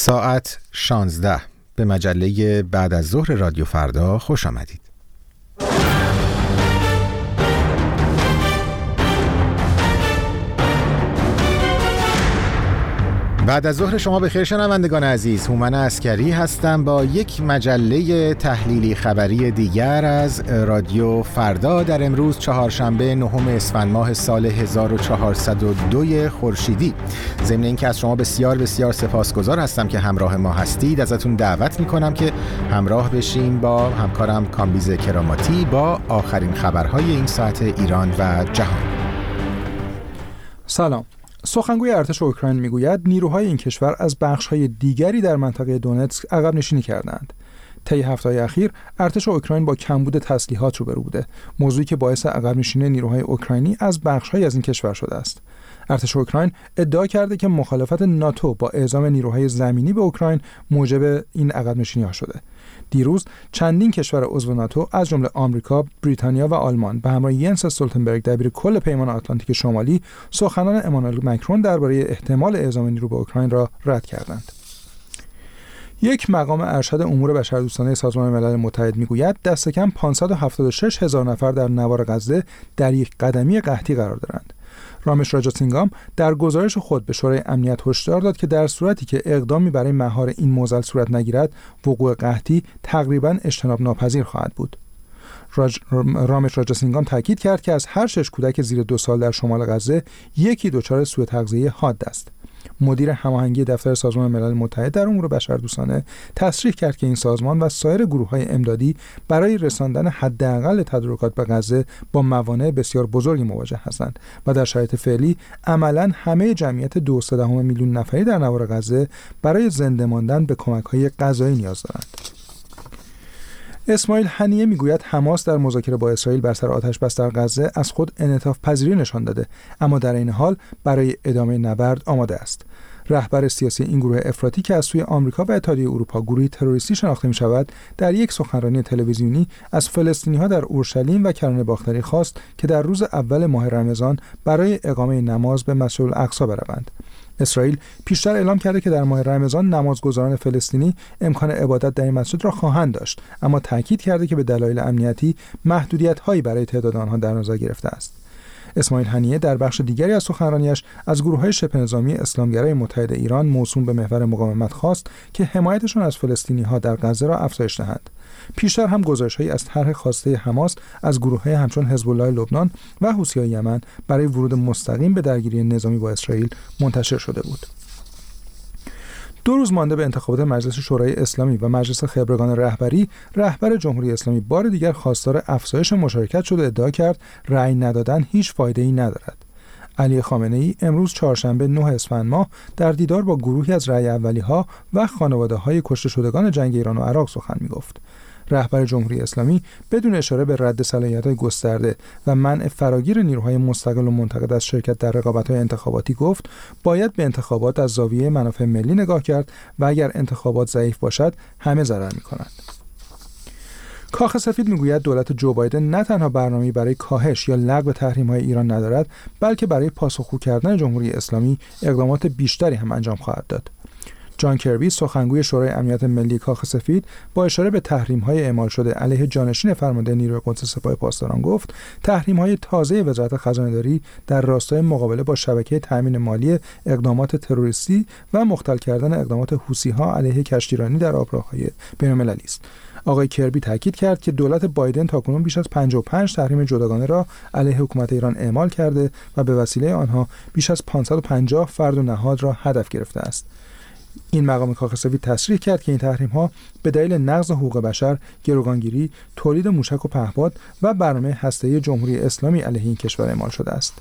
ساعت 16 به مجله بعد از ظهر رادیو فردا خوش آمدید. بعد از ظهر شما به خیر شنوندگان عزیز هومن اسکری هستم با یک مجله تحلیلی خبری دیگر از رادیو فردا در امروز چهارشنبه نهم اسفند ماه سال 1402 خورشیدی. ضمن اینکه از شما بسیار بسیار سپاسگزار هستم که همراه ما هستید. ازتون دعوت می‌کنم که همراه بشیم با همکارم کامبیز کراماتی با آخرین خبرهای این ساعت ایران و جهان. سلام. سخنگوی ارتش اوکراین می‌گوید نیروهای این کشور از بخشهای دیگری در منطقه دونتسک عقب نشینی کردند. طی هفته‌های اخیر ارتش اوکراین با کمبود تسلیحات روبرو بوده موضوعی که باعث عقب نشینی نیروهای اوکراینی از بخشهایی از این کشور شده است ارتش اوکراین ادعا کرده که مخالفت ناتو با اعزام نیروهای زمینی به اوکراین موجب این عقب نشینی ها شده دیروز چندین کشور عضو ناتو از جمله آمریکا، بریتانیا و آلمان به همراه ینس استولتنبرگ دبیر کل پیمان آتلانتیک شمالی سخنان امانوئل مکرون درباره احتمال اعزام نیرو به اوکراین را رد کردند. یک مقام ارشد امور بشردوستانه سازمان ملل متحد می‌گوید دست کم 576 هزار نفر در نوار غزه در یک قدمی قحطی قرار دارند. رامش راجاسینگام در گزارش خود به شورای امنیت هشدار داد که در صورتی که اقدامی برای مهار این موزل صورت نگیرد وقوع قحطی تقریبا اجتناب ناپذیر خواهد بود. راج... رامش راجاسینگام تاکید کرد که از هر شش کودک زیر دو سال در شمال غزه یکی دچار سوء تغذیه حاد است. مدیر هماهنگی دفتر سازمان ملل متحد در امور بشردوستانه تصریح کرد که این سازمان و سایر گروه های امدادی برای رساندن حداقل تدارکات به غزه با موانع بسیار بزرگی مواجه هستند و در شرایط فعلی عملا همه جمعیت دو میلیون نفری در نوار غزه برای زنده ماندن به کمک های غذایی نیاز دارند. اسماعیل هنیه می‌گوید حماس در مذاکره با اسرائیل بر سر آتش بس در غزه از خود انعطاف پذیری نشان داده اما در این حال برای ادامه نبرد آماده است. رهبر سیاسی این گروه افراطی که از سوی آمریکا و اتحادیه اروپا گروهی تروریستی شناخته می شود در یک سخنرانی تلویزیونی از فلسطینی ها در اورشلیم و کرانه باختری خواست که در روز اول ماه رمضان برای اقامه نماز به مسجد الاقصا بروند. اسرائیل پیشتر اعلام کرده که در ماه رمضان نمازگزاران فلسطینی امکان عبادت در این مسجد را خواهند داشت اما تاکید کرده که به دلایل امنیتی محدودیت هایی برای تعداد آنها در نظر گرفته است. اسماعیل هنیه در بخش دیگری از سخنرانیش از گروه های شبه نظامی اسلامگرای متحد ایران موسوم به محور مقاومت خواست که حمایتشان از فلسطینی ها در غزه را افزایش دهند. پیشتر هم گزارشهایی از طرح خواسته حماس از گروه های همچون حزب الله لبنان و حوثیهای یمن برای ورود مستقیم به درگیری نظامی با اسرائیل منتشر شده بود دو روز مانده به انتخابات مجلس شورای اسلامی و مجلس خبرگان رهبری رهبر جمهوری اسلامی بار دیگر خواستار افزایش مشارکت شده ادعا کرد رأی ندادن هیچ فایده ای ندارد علی خامنه ای امروز چهارشنبه 9 اسفند ماه در دیدار با گروهی از رأی اولی ها و خانواده های کشته شدگان جنگ ایران و عراق سخن می گفت. رهبر جمهوری اسلامی بدون اشاره به رد صلاحیت های گسترده و منع فراگیر نیروهای مستقل و منتقد از شرکت در رقابت های انتخاباتی گفت باید به انتخابات از زاویه منافع ملی نگاه کرد و اگر انتخابات ضعیف باشد همه ضرر می کنند. کاخ سفید می‌گوید دولت جو بایدن نه تنها برنامه‌ای برای کاهش یا لغو های ایران ندارد بلکه برای پاسخگو کردن جمهوری اسلامی اقدامات بیشتری هم انجام خواهد داد جان کربی سخنگوی شورای امنیت ملی کاخ سفید با اشاره به تحریم های اعمال شده علیه جانشین فرمانده نیروی قدس سپاه پاسداران گفت تحریم های تازه وزارت خزانه در راستای مقابله با شبکه تامین مالی اقدامات تروریستی و مختل کردن اقدامات حوسی ها علیه کشتیرانی در آبراهای بین‌المللی است آقای کربی تاکید کرد که دولت بایدن تاکنون بیش از 55 تحریم جداگانه را علیه حکومت ایران اعمال کرده و به وسیله آنها بیش از 550 فرد و نهاد را هدف گرفته است. این مقام کاخ سفید تصریح کرد که این تحریم ها به دلیل نقض حقوق بشر، گروگانگیری، تولید موشک و پهپاد و برنامه هسته جمهوری اسلامی علیه این کشور اعمال شده است.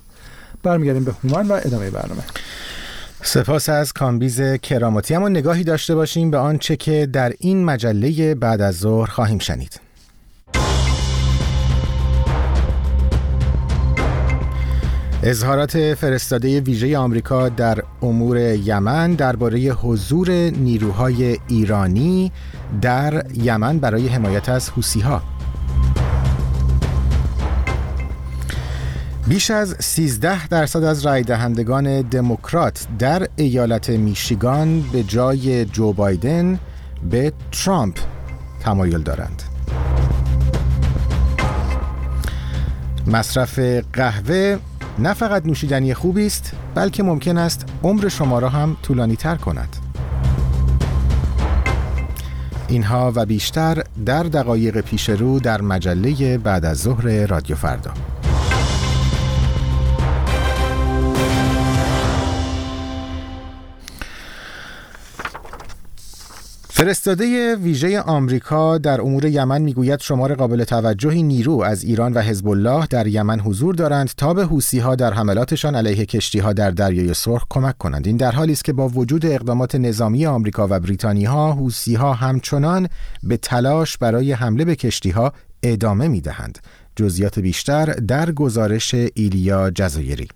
برمیگردیم به هومن و ادامه برنامه. سپاس از کامبیز کراماتی اما نگاهی داشته باشیم به آنچه که در این مجله بعد از ظهر خواهیم شنید. اظهارات فرستاده ویژه آمریکا در امور یمن درباره حضور نیروهای ایرانی در یمن برای حمایت از حوسی ها بیش از 13 درصد از رای دهندگان دموکرات در ایالت میشیگان به جای جو بایدن به ترامپ تمایل دارند. مصرف قهوه نه فقط نوشیدنی خوبی است بلکه ممکن است عمر شما را هم طولانی تر کند. اینها و بیشتر در دقایق پیش رو در مجله بعد از ظهر رادیو فردا. فرستاده ویژه آمریکا در امور یمن می‌گوید شمار قابل توجهی نیرو از ایران و حزب الله در یمن حضور دارند تا به ها در حملاتشان علیه کشتی ها در دریای سرخ کمک کنند. این در حالی است که با وجود اقدامات نظامی آمریکا و بریتانیا ها ها همچنان به تلاش برای حمله به کشتی ها ادامه می دهند جزئیات بیشتر در گزارش ایلیا جزایری.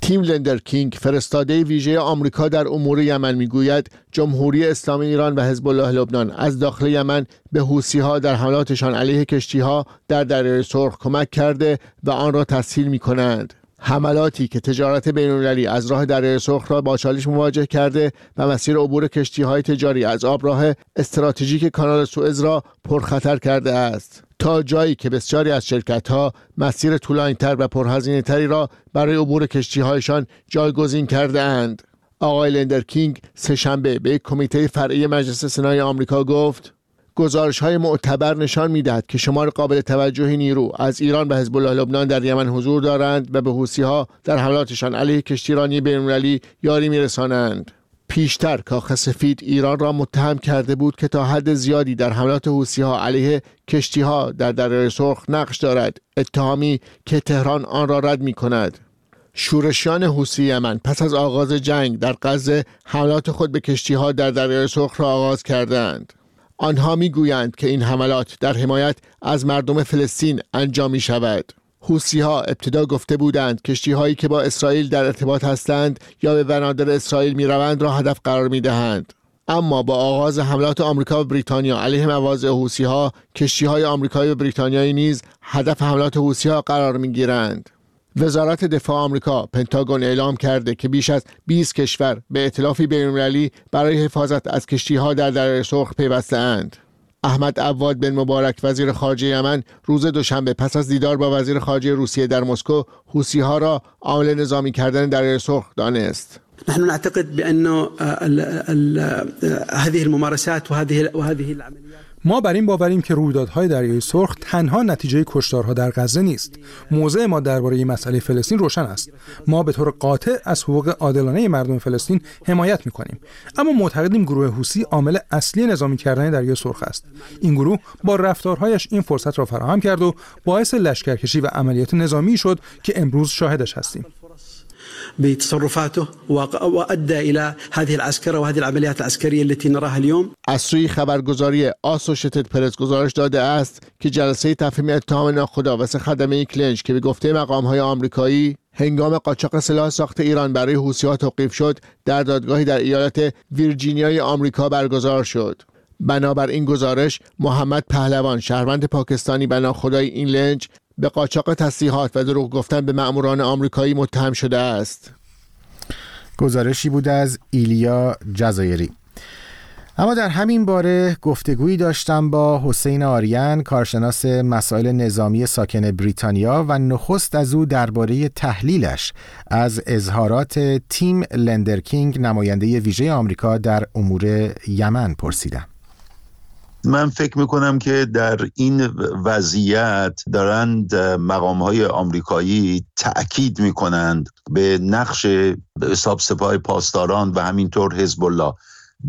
تیم لندر کینگ فرستاده ویژه آمریکا در امور یمن می‌گوید جمهوری اسلامی ایران و حزب الله لبنان از داخل یمن به حوسی ها در حملاتشان علیه کشتی ها در دریای سرخ کمک کرده و آن را تسهیل می کنند. حملاتی که تجارت بینالمللی از راه دریای سرخ را با چالش مواجه کرده و مسیر عبور کشتی های تجاری از آب راه استراتژیک کانال سوئز را پرخطر کرده است. تا جایی که بسیاری از شرکت ها مسیر طولانیتر و پرهزینه تری را برای عبور کشتی هایشان جایگزین کرده اند. آقای لندر کینگ سهشنبه به کمیته فرعی مجلس سنای آمریکا گفت گزارش های معتبر نشان می‌دهد که شمار قابل توجهی نیرو از ایران و حزب الله لبنان در یمن حضور دارند و به حوسی ها در حملاتشان علیه کشتیرانی بینالمللی یاری میرسانند. پیشتر کاخ سفید ایران را متهم کرده بود که تا حد زیادی در حملات حوسی ها علیه کشتی ها در دریای سرخ نقش دارد. اتهامی که تهران آن را رد می کند شورشیان حوسی یمن پس از آغاز جنگ در غزه حملات خود به کشتی ها در دریای سرخ را آغاز کردند. آنها می‌گویند که این حملات در حمایت از مردم فلسطین انجام می شود حوسی ها ابتدا گفته بودند کشتی هایی که با اسرائیل در ارتباط هستند یا به بنادر اسرائیل می روند را هدف قرار می دهند. اما با آغاز حملات آمریکا و بریتانیا علیه مواضع حوسی ها کشتی های آمریکایی و بریتانیایی نیز هدف حملات حوسی ها قرار می گیرند. وزارت دفاع آمریکا پنتاگون اعلام کرده که بیش از 20 کشور به ائتلافی بین‌المللی برای حفاظت از کشتیها در دریای سرخ پیوسته‌اند. احمد عواد بن مبارک وزیر خارجه یمن روز دوشنبه پس از دیدار با وزیر خارجه روسیه در مسکو حوسی ها را عامل نظامی کردن دریای سرخ دانست. نحن نعتقد بانه هذه الممارسات وهذه وهذه العمليات ما بر این باوریم که رویدادهای دریای سرخ تنها نتیجه کشتارها در غزه نیست. موضع ما درباره مسئله فلسطین روشن است. ما به طور قاطع از حقوق عادلانه مردم فلسطین حمایت می‌کنیم. اما معتقدیم گروه حوسی عامل اصلی نظامی کردن دریای سرخ است. این گروه با رفتارهایش این فرصت را فراهم کرد و باعث لشکرکشی و عملیات نظامی شد که امروز شاهدش هستیم. بتصرفاته وادى الى هذه العسكره وهذه العمليات العسكريه التي نراها اليوم. از سوی خبرگزاری آسوشیتد پرس گزارش داده است که جلسه تفهیم اتهام ناخداوست خدمه کلنج که به گفته مقام های آمریکایی هنگام قاچاق سلاح ساخت ایران برای حوثی‌ها توقیف شد در دادگاهی در ایالت ویرجینیای آمریکا برگزار شد. بنابر این گزارش محمد پهلوان شهروند پاکستانی بنا خدای این لنج به قاچاق تسلیحات و دروغ گفتن به مأموران آمریکایی متهم شده است. گزارشی بود از ایلیا جزایری. اما در همین باره گفتگویی داشتم با حسین آریان کارشناس مسائل نظامی ساکن بریتانیا و نخست از او درباره تحلیلش از اظهارات تیم لندرکینگ نماینده ویژه آمریکا در امور یمن پرسیدم. من فکر می‌کنم که در این وضعیت دارند مقام های آمریکایی تأکید می‌کنند به نقش حساب سپاه پاسداران و همینطور حزب الله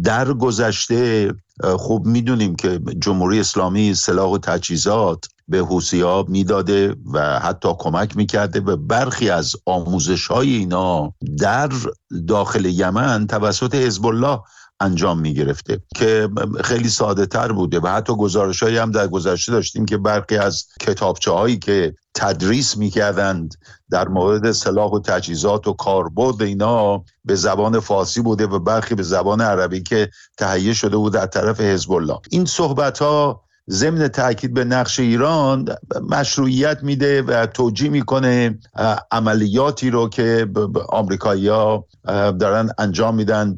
در گذشته خوب می‌دونیم که جمهوری اسلامی سلاح و تجهیزات به حوسی می‌داده و حتی کمک می‌کرده و برخی از آموزش های اینا در داخل یمن توسط حزب الله انجام می گرفته که خیلی ساده تر بوده و حتی گزارش هایی هم در گذشته داشتیم که برخی از کتابچه هایی که تدریس می‌کردند در مورد سلاح و تجهیزات و کاربرد اینا به زبان فارسی بوده و برخی به زبان عربی که تهیه شده بود در طرف حزب الله. این صحبت ها ضمن تاکید به نقش ایران مشروعیت میده و توجیه می‌کنه عملیاتی رو که آمریکایی دارن انجام میدن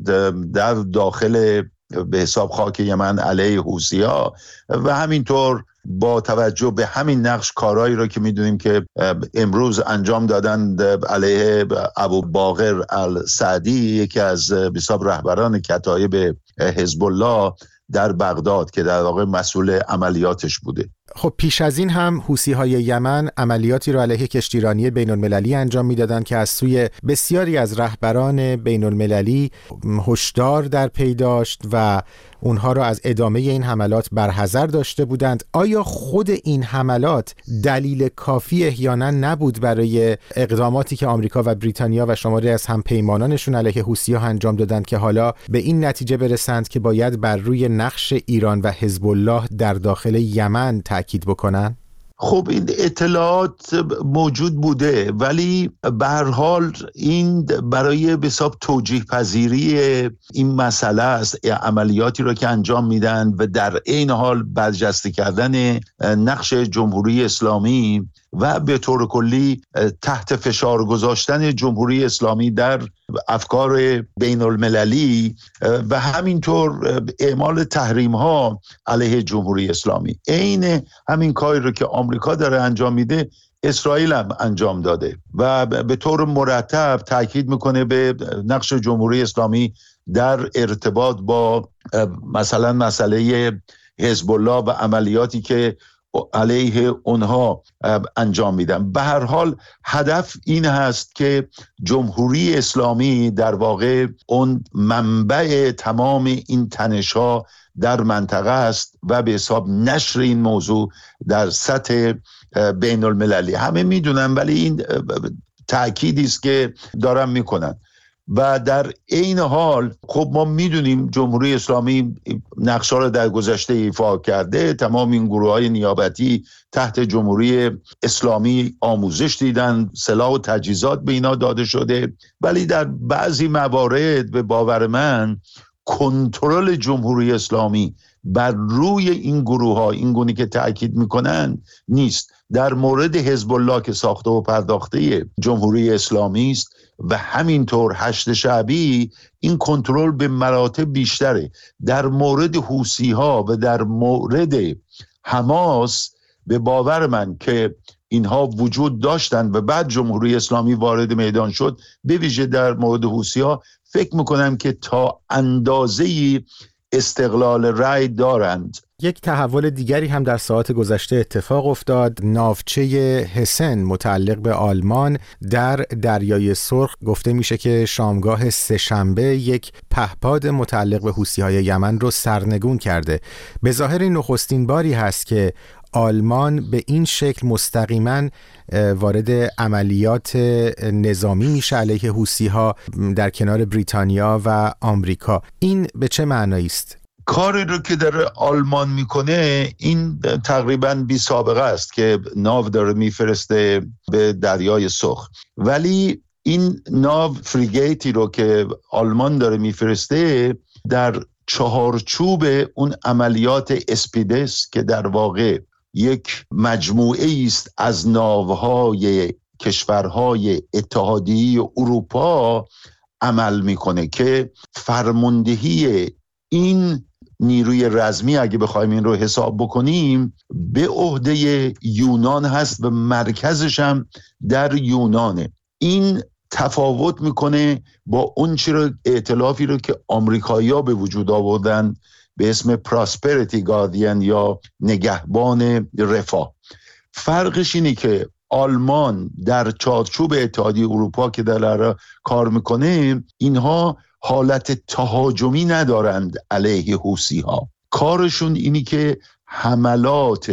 در داخل به حساب خاک یمن علیه حوسی ها و همینطور با توجه به همین نقش کارهایی رو که می‌دونیم که امروز انجام دادن علیه ابو باقر السعدی یکی از بساب رهبران کتایب حزب الله در بغداد که در واقع مسئول عملیاتش بوده. خب پیش از این هم حوسی های یمن عملیاتی را علیه کشتیرانی بین المللی انجام می‌دادند که از سوی بسیاری از رهبران بین المللی هشدار در پی داشت و اونها را از ادامه این حملات برحذر داشته بودند. آیا خود این حملات دلیل کافی احیانا نبود برای اقداماتی که آمریکا و بریتانیا و شماری از همپیمانانشون علیه حوسی ها انجام دادند که حالا به این نتیجه برسند که باید بر روی نقش ایران و حزب الله در داخل یمن تاکید بکنن؟ خب این اطلاعات موجود بوده ولی به هر حال این برای حساب توجیه پذیری این مسئله است عملیاتی رو که انجام میدن و در عین حال برجسته کردن نقش جمهوری اسلامی و به طور کلی تحت فشار گذاشتن جمهوری اسلامی در افکار بین المللی و همینطور اعمال تحریم ها علیه جمهوری اسلامی. عین همین کاری رو که آمریکا داره انجام میده اسرائیل هم انجام داده و به طور مرتب تاکید می‌کنه به نقش جمهوری اسلامی در ارتباط با مثلا مسئله حزب الله و عملیاتی که علیه اونها انجام میدن. به هر حال هدف این هست که جمهوری اسلامی در واقع اون منبع تمام این تنش ها در منطقه است و به حساب نشر این موضوع در سطح بین المللی همه می‌دونن ولی این تأکیدی است که دارن می‌کنن. و در عین حال خب ما می‌دونیم جمهوری اسلامی نقشه رو در گذشته ایفا کرده. تمام این گروه های نیابتی تحت جمهوری اسلامی آموزش دیدن سلاح و تجهیزات به اینا داده شده. ولی در بعضی موارد به باور من کنترل جمهوری اسلامی بر روی این گروه ها این گونی که تاکید می‌کنن نیست. در مورد حزب الله که ساخته و پرداخته جمهوری اسلامی است. و همینطور هشت شعبی این کنترل به مراتب بیشتره. در مورد حوسی ها و در مورد حماس به باور من که اینها وجود داشتند و بعد جمهوری اسلامی وارد میدان شد به ویژه در مورد حوسی ها فکر می‌کنم که تا اندازه استقلال رأی دارند. یک تحول دیگری هم در ساعت گذشته اتفاق افتاد. ناوچه هسن متعلق به آلمان در دریای سرخ. گفته میشه که شامگاه سهشنبه یک پهپاد متعلق به حوسی های یمن رو سرنگون کرده. به ظاهر نخستین باری هست که آلمان به این شکل مستقیما وارد عملیات نظامی میشه علیه حوسی ها در کنار بریتانیا و آمریکا. این به چه معنایی است کاری رو که در آلمان می‌کنه این تقریبا بی سابقه است که ناو داره میفرسته به دریای سرخ. ولی این ناو فریگیتی رو که آلمان داره میفرسته در چهارچوب اون عملیات اسپیدس که در واقع یک مجموعه است از ناوهای کشورهای اتحادیه اروپا عمل می‌کنه که فرماندهی این نیروی رزمی اگه بخوایم این رو حساب بکنیم به عهده یونان هست و مرکزش هم در یونانه. این تفاوت می‌کنه با اون رو اعتلافی رو که آمریکایی‌ها به وجود آوردن به اسم پراسپریتی گاردین یا نگهبان رفاه. فرقش اینه که آلمان در چارچوب اتحادیه اروپا که در کار می‌کنه اینها حالت تهاجمی ندارند علیه حوسی ها کارشون اینی که حملات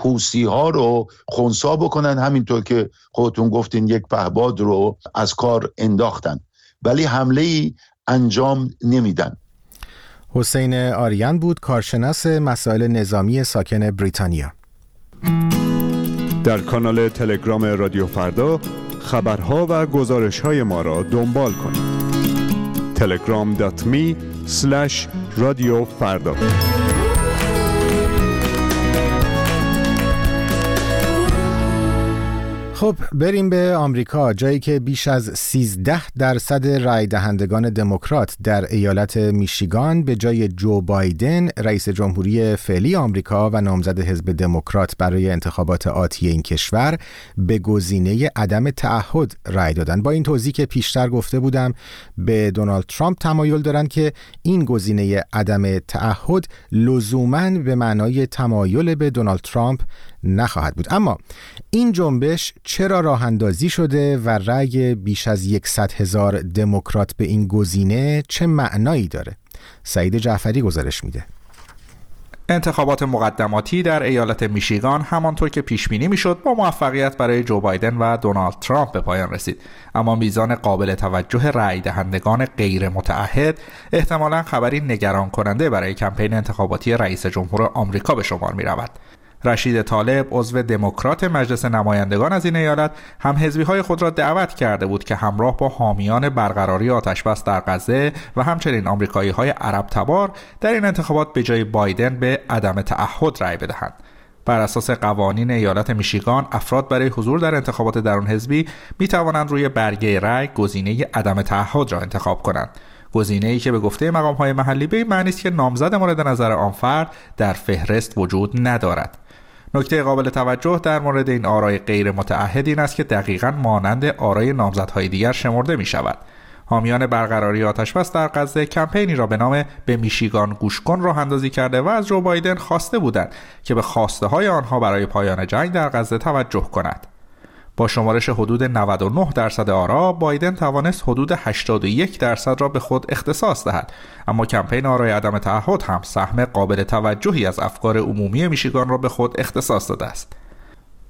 حوسی ها رو خونسا بکنن همینطور که خودتون گفتین یک پهباد رو از کار انداختن. ولی حمله ای انجام نمیدن. حسین آریان بود کارشناس مسائل نظامی ساکن بریتانیا. در کانال تلگرام رادیو فردا خبرها و گزارش های ما را دنبال کنید. telegram.me رادیو فردا خب بریم به آمریکا جایی که بیش از 13 درصد رای دهندگان دموکرات در ایالت میشیگان به جای جو بایدن رئیس جمهوری فعلی آمریکا و نامزد حزب دموکرات برای انتخابات آتی این کشور به گزینه عدم تعهد رای دادن. با این توضیح که پیشتر گفته بودم به دونالد ترامپ تمایل دارند که این گزینه عدم تعهد لزوما به معنای تمایل به دونالد ترامپ نخواهد بود. اما این جنبش چرا راه اندازی شده و رأی بیش از یکصد هزار دموکرات به این گزینه چه معنایی داره؟ سعید جعفری گزارش میده. انتخابات مقدماتی در ایالت میشیگان همانطور که پیش بینی می‌شد با موفقیت برای جو بایدن و دونالد ترامپ به پایان رسید. اما میزان قابل توجه رأی دهندگان غیر متعهد احتمالا خبری نگران کننده برای کمپین انتخاباتی رئیس جمهور آمریکا به شمار می رود. رشید طالب عضو دموکرات مجلس نمایندگان از این ایالت هم حزبی های خود را دعوت کرده بود که همراه با حامیان برقراری آتش بس در غزه و همچنین آمریکایی های عرب تبار در این انتخابات به جای بایدن به عدم تعهد رأی بدهند. بر اساس قوانین ایالت میشیگان افراد برای حضور در انتخابات درون حزبی می توانند روی برگه رأی گزینه عدم تعهد را انتخاب کنند. گزینه ای که به گفته مقام های محلی به معنی است که نامزد مورد نظر آن فرد در فهرست وجود ندارد. نکته قابل توجه در مورد این آرای غیر متعهد این است که دقیقا مانند آرای نامزدهای دیگر شمرده می شود حامیان برقراری آتشبس در غزه کمپینی را به نام به میشیگان گوش کن راه اندازی کرده و از جو بایدن خواسته بودند که به خواسته های آنها برای پایان جنگ در غزه توجه کند. با شمارش حدود 99 درصد آرا بایدن توانست حدود 81 درصد را به خود اختصاص دهد. اما کمپین آرای عدم تعهد هم سهم قابل توجهی از افکار عمومی میشیگان را به خود اختصاص داده است.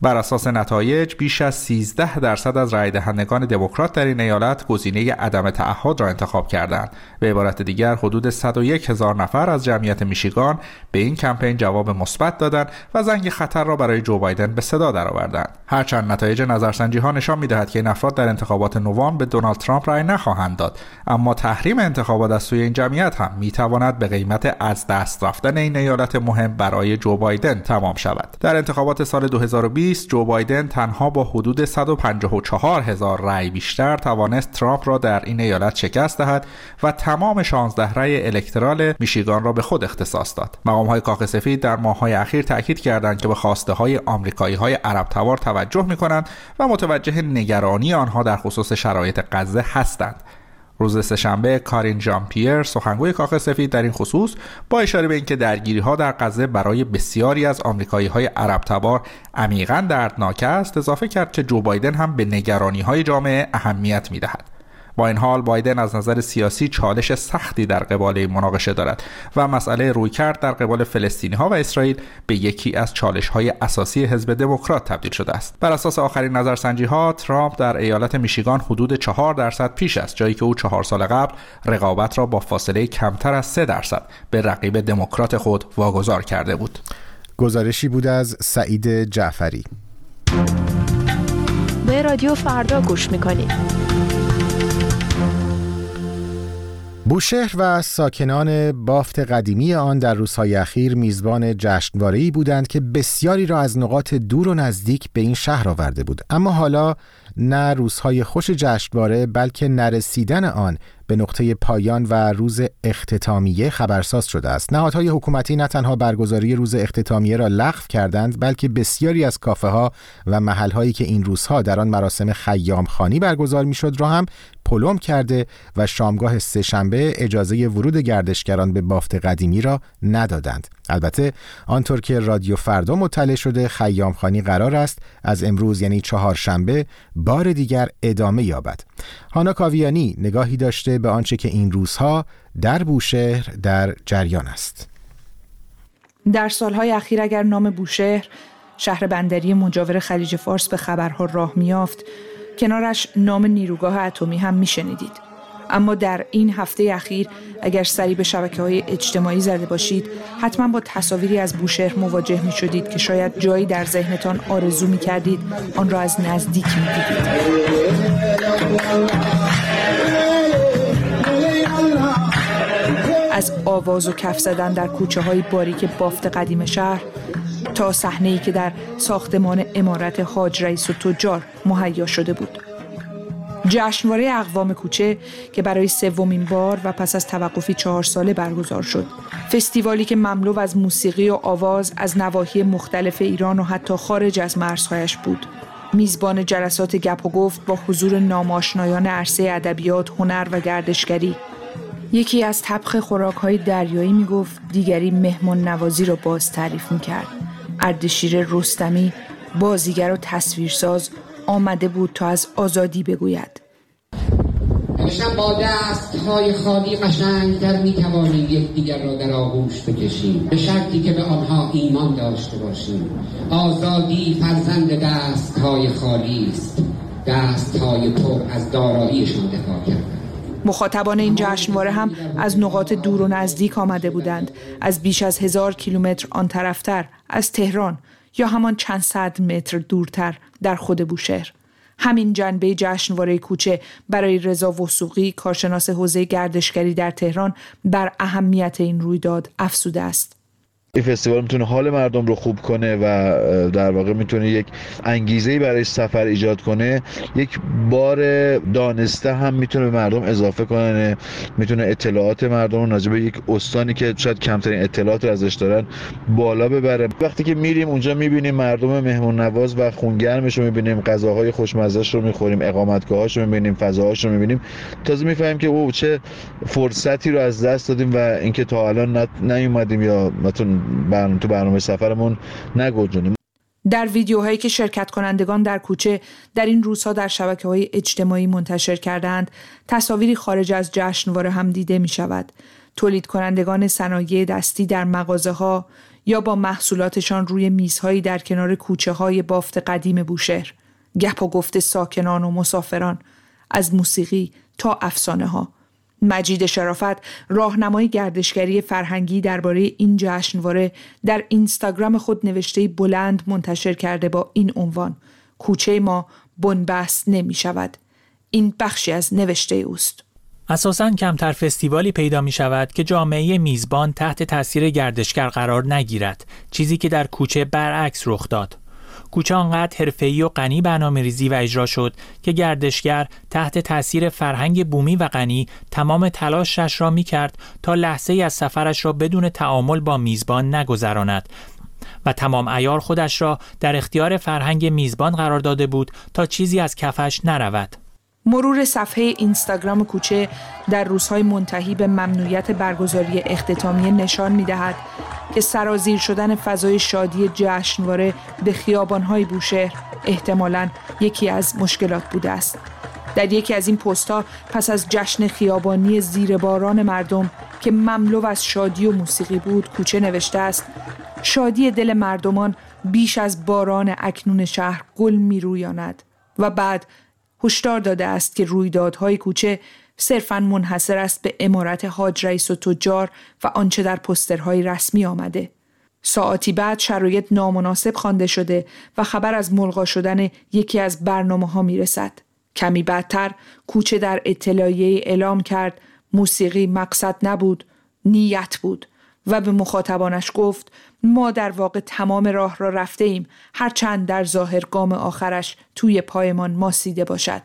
بر اساس نتایج بیش از 13 درصد از رای دهندگان دموکرات در این ایالت گزینه عدم تعهد را انتخاب کردند. به عبارت دیگر حدود 101 هزار نفر از جمعیت میشیگان به این کمپین جواب مثبت دادند و زنگ خطر را برای جو بایدن به صدا درآوردند. هرچند نتایج نظرسنجی ها نشان می‌دهد که این افراد در انتخابات نوامبر به دونالد ترامپ رای نخواهند داد، اما تحریم انتخابات از سوی این جمعیت هم می‌تواند به قیمت از دست رفتن این ایالت مهم برای جو بایدن تمام شود. در انتخابات سال 2020 جو بایدن تنها با حدود 154 هزار رأی بیشتر توانست ترامپ را در این ایالت شکست دهد و تمام 16 رأی الکترال میشیگان را به خود اختصاص داد. مقام های کاخ سفید در ماه های اخیر تاکید کردند که به خواسته های آمریکایی های عرب توجه می کنند و متوجه نگرانی آنها در خصوص شرایط غزه هستند. روز سهشنبه کارین جان پیر سخنگوی کاخ سفید در این خصوص با اشاره به اینکه درگیری ها در غزه برای بسیاری از آمریکایی های عرب تبار عمیقا دردناک است اضافه کرد که جو بایدن هم به نگرانی های جامعه اهمیت می دهد. با این حال بایدن از نظر سیاسی چالش سختی در قبال این مناقشه دارد و مسئله رویکرد در قبال فلسطینی ها و اسرائیل به یکی از چالش های اساسی حزب دموکرات تبدیل شده است. بر اساس آخرین نظرسنجی ها ترامپ در ایالت میشیگان حدود 4 درصد پیش است جایی که او چهار سال قبل رقابت را با فاصله کمتر از 3 درصد به رقیب دموکرات خود واگذار کرده بود. گزارشی بود از سعید جعفری. به رادیو فردا گوش می‌کنید. بوشهر و ساکنان بافت قدیمی آن در روزهای اخیر میزبان جشنواره‌ای بودند که بسیاری را از نقاط دور و نزدیک به این شهر آورده بود. اما حالا نه روزهای خوش جشنواره بلکه نرسیدن آن به نقطه پایان و روز اختتامیه خبرساز شده است. نهادهای حکومتی نه تنها برگزاری روز اختتامیه را لغو کردند بلکه بسیاری از کافه ها و محل هایی که این روزها در آن مراسم خیام خانی برگزار می‌شد را هم پلم کرده و شامگاه سهشنبه اجازه ورود گردشگران به بافت قدیمی را ندادند. البته آنطور که رادیو فردا مطلع شده خیام خانی قرار است از امروز یعنی چهارشنبه بار دیگر ادامه یابد. هانا کاویانی نگاهی داشته به آنچه که این روزها در بوشهر در جریان است. در سالهای اخیر اگر نام بوشهر شهر بندری مجاور خلیج فارس به خبرها راه میافت کنارش نام نیروگاه اتمی هم میشنیدید اما در این هفته اخیر اگر سری به شبکه های اجتماعی زده باشید حتما با تصاویری از بوشهر مواجه می شدید که شاید جایی در ذهنتان آرزو می کردید آن را از نزدیک می دیدید. از آواز و کف زدن در کوچه های باریک بافت قدیم شهر تا صحنه‌ای که در ساختمان امارت حاج رئیس و تجار مهیا شده بود. جشنواره اقوام کوچه که برای سومین بار و پس از توقفی چهار ساله برگزار شد. فستیوالی که مملو از موسیقی و آواز از نواحی مختلف ایران و حتی خارج از مرزهایش بود. میزبان جلسات گپ و گفت با حضور ناماشنایان عرصه ادبیات، هنر و گردشگری یکی از طبخ خوراکهای دریایی می‌گفت دیگری مهمان نوازی را باز تعریف می‌کرد اردشیر رستمی بازیگر و تصویرساز آمده بود تا از آزادی بگوید. نوشتم با دست های خالی قشنگ در می توانیم یکدیگر را در آغوش بکشیم. به شرطی که به آنها ایمان داشته باشیم. آزادی فرزند دست های خالی است. دست های پر از داراییشان دفاع کرد مخاطبان این جشنواره هم از نقاط دور و نزدیک آمده بودند. از بیش از هزار کیلومتر آن طرفتر از تهران. یا همان چند صد متر دورتر در خود بوشهر. همین جنبه جشنواره کوچه برای رضا وسوقی کارشناس حوزه گردشگری در تهران بر اهمیت این رویداد افسوده است. این فستیوال می‌تونه حال مردم رو خوب کنه و در واقع می‌تونه یک انگیزه برای سفر ایجاد کنه. یک بار دانسته هم می‌تونه به مردم اضافه کنه. می‌تونه اطلاعات مردم رو به یک استانی که شاید کمترین اطلاعات رو ازش دارن بالا ببره. وقتی که میریم اونجا می‌بینیم مردم مهمون نواز و خونگرمش رو می‌بینیم غذاهای خوشمزهش رو می‌خوریم اقامتگاهاش رو می‌بینیم فضاهاش رو می‌بینیم. تازه می‌فهمیم که او چه فرصتی رو از دست دادیم و اینکه تا الان نیومدیم یا نتون برنامه تو برنامه سفرمون. نگنجونیم در ویدیوهایی که شرکت کنندگان در کوچه در این روزها در شبکه های اجتماعی منتشر کردند تصاویری خارج از جشنواره هم دیده می شود. تولید کنندگان صنایع دستی در مغازه ها یا با محصولاتشان روی میزهایی در کنار کوچه های بافت قدیم بوشهر. گپ و گفت ساکنان و مسافران از موسیقی تا افسانه ها مجید شرافت راهنمای گردشگری فرهنگی درباره این جشنواره در اینستاگرام خود نوشته بلند منتشر کرده با این عنوان کوچه ما بنبست نمی شود این بخشی از نوشته اوست. اساسا کمتر فستیوالی پیدا می شود که جامعه میزبان تحت تاثیر گردشگر قرار نگیرد چیزی که در کوچه برعکس رخ داد. کوچه آنقدر حرفه‌ای و غنی برنامه ریزی و اجرا شد که گردشگر تحت تاثیر فرهنگ بومی و غنی تمام تلاشش را می کرد تا لحظه از سفرش را بدون تعامل با میزبان نگذراند و تمام ایار خودش را در اختیار فرهنگ میزبان قرار داده بود تا چیزی از کفش نرود. مرور صفحه اینستاگرام کوچه در روزهای منتهی به ممنوعیت برگزاری اختتامیه نشان می دهد که سرازیر شدن فضای شادی جشنواره به خیابانهای بوشهر احتمالا یکی از مشکلات بوده است. در یکی از این پستها پس از جشن خیابانی زیر باران مردم که مملو از شادی و موسیقی بود کوچه نوشته است شادی دل مردمان بیش از باران اکنون شهر گل می رویاند و بعد هشدار داده است که رویدادهای کوچه صرفا منحصر است به امارت حاج رئیس و تجار و آنچه در پسترهای رسمی آمده. ساعتی بعد شرایط نامناسب خوانده شده و خبر از ملغا شدن یکی از برنامه ها می رسد. کمی بعدتر کوچه در اطلاعیه اعلام کرد موسیقی مقصد نبود نیت بود و به مخاطبانش گفت ما در واقع تمام راه را رفته ایم هرچند در ظاهر گام آخرش توی پایمان ماسیده باشد.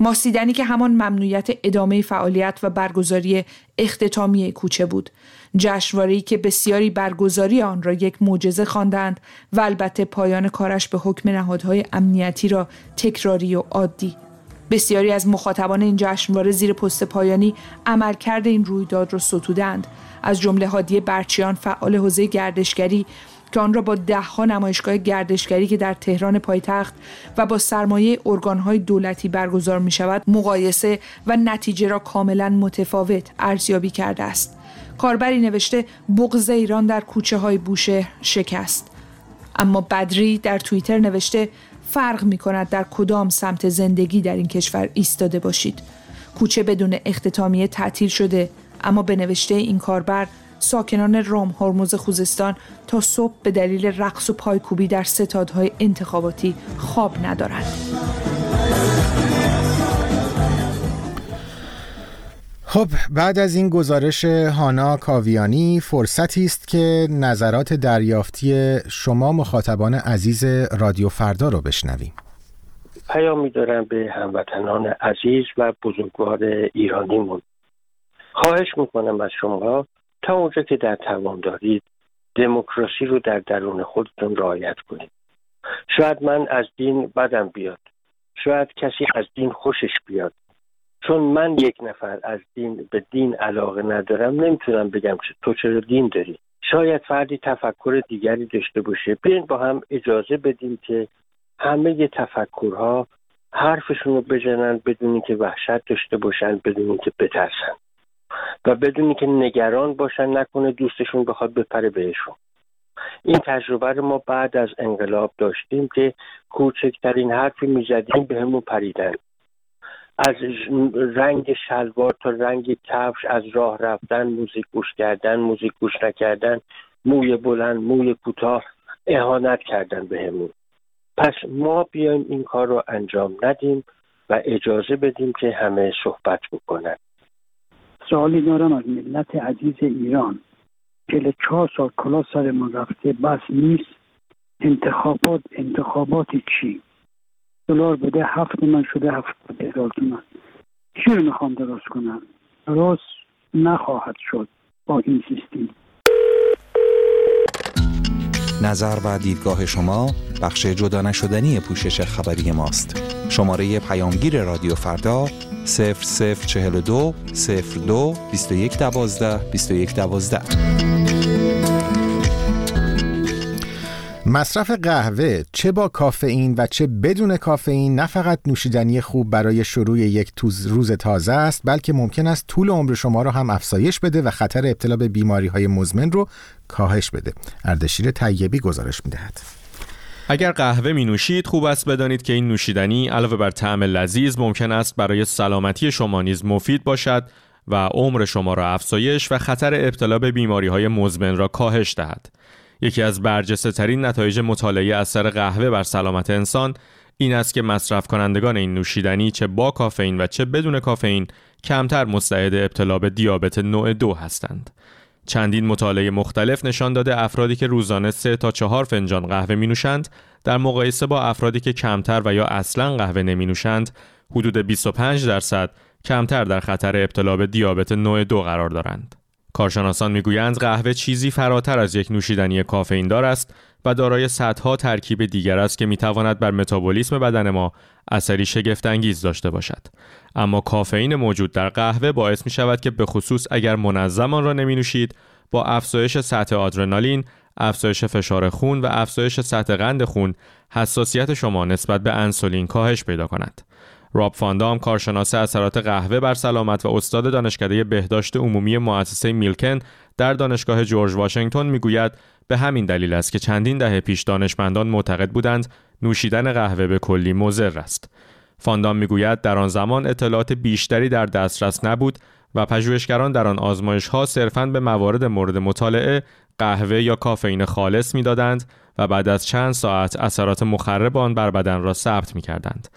ماسیدنی که همان ممنوعیت ادامه فعالیت و برگزاری اختتامی کوچه بود. جشنواره‌ای که بسیاری برگزاری آن را یک معجزه خواندند و البته پایان کارش به حکم نهادهای امنیتی را تکراری و عادی. بسیاری از مخاطبان این جشنواره زیر پست پایانی عملکرد این رویداد را ستودند از جمله هادی برچیان فعال حوزه گردشگری که آن را با دهها نمایشگاه گردشگری که در تهران پایتخت و با سرمایه ارگانهای دولتی برگزار می شود مقایسه و نتیجه را کاملا متفاوت ارزیابی کرده است. کاربری نوشته بغض ایران در کوچه های بوشه شکست. اما بدری در توییتر نوشته فرق می کند در کدام سمت زندگی در این کشور ایستاده باشید. کوچه بدون اختتامیه تعطیل شده اما به نوشته این کاربر ساکنان رام هرمز خوزستان تا صبح به دلیل رقص و پایکوبی در ستادهای انتخاباتی خواب ندارند. خب بعد از این گزارش هانا کاویانی فرصتی است که نظرات دریافتی شما مخاطبان عزیز رادیو فردا رو بشنویم پیامی دارم به هموطنان عزیز و بزرگوار ایرانیمون خواهش می‌کنم از شما تا اونجا که در توان دارید دموکراسی رو در درون خودتون رعایت کنید. شاید من از دین بدم بیاد. شاید کسی از دین خوشش بیاد. چون من یک نفر از دین به دین علاقه ندارم نمی‌تونم بگم که تو چرا دین داری. شاید فردی تفکر دیگری داشته باشه. بیاین با هم اجازه بدیم که همه تفکرها حرفشون رو بزنن بدونی که وحشت داشته باشن بدونی که بترسن. و بدونی که نگران باشن نکنه دوستشون بخواد بپره بهشون. این تجربه رو ما بعد از انقلاب داشتیم که کوچکترین حرفی می‌زدیم به همون پریدن. از رنگ شلوار تا رنگ کفش از راه رفتن موزیک گوش کردن موزیک گوش نکردن موی بلند موی کوتاه اهانت کردن بهمون. پس ما بیایم این کار رو انجام ندیم و اجازه بدیم که همه صحبت بکنن. سوالی دارم از ملت عزیز ایران که چهار سال کلا سر ما رفته بس نیست. انتخابات انتخابات چی؟ دلار بده هفت من شده هفت هزار تومن. چی رو می‌خوام درست کنم؟ درست نخواهد شد با این سیستم. نظر و دیدگاه شما بخش جدا نشدنی پوشش خبری ماست. شماره پیامگیر رادیو فردا 0042 02 21 12 21 12 مصرف قهوه چه با کافئین و چه بدون کافئین نه فقط نوشیدنی خوب برای شروع یک روز تازه است بلکه ممکن است طول عمر شما را هم افزایش بده و خطر ابتلا به بیماری های مزمن رو کاهش بده. اردشیر طیبی گزارش می‌دهد. اگر قهوه می نوشید خوب است بدانید که این نوشیدنی علاوه بر طعم لذیذ ممکن است برای سلامتی شما نیز مفید باشد و عمر شما را افزایش و خطر ابتلا به بیماری های مزمن را کاهش دهد. یکی از برجسته ترین نتایج مطالعه اثر قهوه بر سلامت انسان این است که مصرف کنندگان این نوشیدنی چه با کافئین و چه بدون کافئین کمتر مستعد ابتلا به دیابت نوع دو هستند. چندین مطالعه مختلف نشان داده افرادی که روزانه 3 تا 4 فنجان قهوه می نوشند در مقایسه با افرادی که کمتر و یا اصلا قهوه نمی نوشند حدود 25 درصد کمتر در خطر ابتلا به دیابت نوع دو قرار دارند. کارشناسان می‌گویند قهوه چیزی فراتر از یک نوشیدنی کافئین دار است و دارای صدها ترکیب دیگر است که می‌تواند بر متابولیسم بدن ما اثری شگفتانگیز داشته باشد اما کافئین موجود در قهوه باعث می شود که به خصوص اگر منظم آن را نمی نوشید با افزایش سطح آدرنالین، افزایش فشار خون و افزایش سطح قند خون حساسیت شما نسبت به انسولین کاهش پیدا کند. راب فاندام کارشناس اثرات قهوه بر سلامت و استاد دانشکده بهداشت عمومی مؤسسه میلکن در دانشگاه جورج واشنگتن می‌گوید به همین دلیل است که چندین دهه پیش دانشمندان معتقد بودند نوشیدن قهوه به کلی مضر است. فاندام می‌گوید در آن زمان اطلاعات بیشتری در دسترس نبود و پژوهشگران در آن آزمایش ها صرفاً به موارد مورد مطالعه قهوه یا کافئین خالص می‌دادند و بعد از چند ساعت اثرات مخرب آن بر بدن را ثبت می کردند.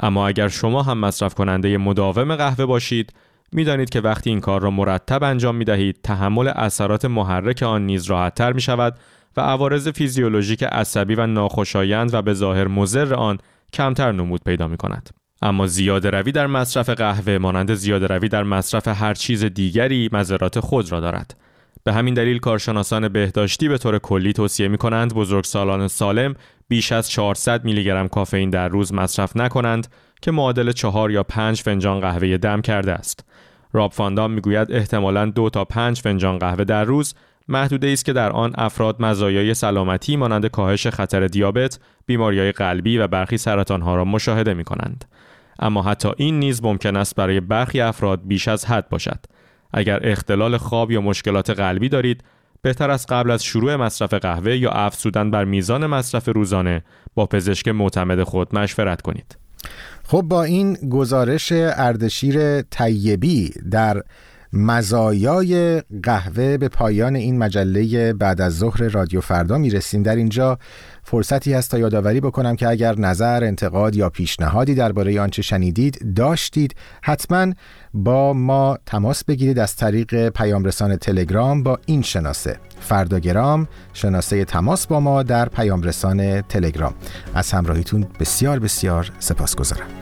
اما اگر شما هم مصرف کننده مداوم قهوه باشید می‌دانید که وقتی این کار را مرتب انجام می دهید تحمل اثرات محرک آن نیز راحتتر می شود و عوارض فیزیولوژیک عصبی و ناخوشایند و به ظاهر مضر آن کمتر نمود پیدا می کند. اما زیاده روی در مصرف قهوه مانند زیاده روی در مصرف هر چیز دیگری مذرات خود را دارد. به همین دلیل کارشناسان بهداشتی به طور کلی توصیه می کنند بزرگسالان سالم بیش از 400 میلی گرم کافئین در روز مصرف نکنند که معادل چهار یا پنج فنجان قهوه دم کرده است. راب فاندام می‌گوید احتمالاً دو تا پنج فنجان قهوه در روز محدوده است که در آن افراد مزایای سلامتی مانند کاهش خطر دیابت، بیماریهای قلبی و برخی سرطانها را مشاهده می کنند. اما حتی این نیز ممکن است برای برخی افراد بیش از حد باشد. اگر اختلال خواب یا مشکلات قلبی دارید، بهتر است قبل از شروع مصرف قهوه یا افزودن بر میزان مصرف روزانه با پزشک معتمد خود مشورت کنید. خب با این گزارش اردشیر طیبی در مزایای قهوه به پایان این مجله بعد از ظهر رادیو فردا می‌رسیم در اینجا فرصتی هست تا یادآوری بکنم که اگر نظر، انتقاد یا پیشنهادی درباره آنچه شنیدید داشتید حتما با ما تماس بگیرید از طریق پیام رسان تلگرام با این شناسه. فرداگرام شناسه تماس با ما در پیام رسان تلگرام. از همراهیتون بسیار بسیار سپاس گذارم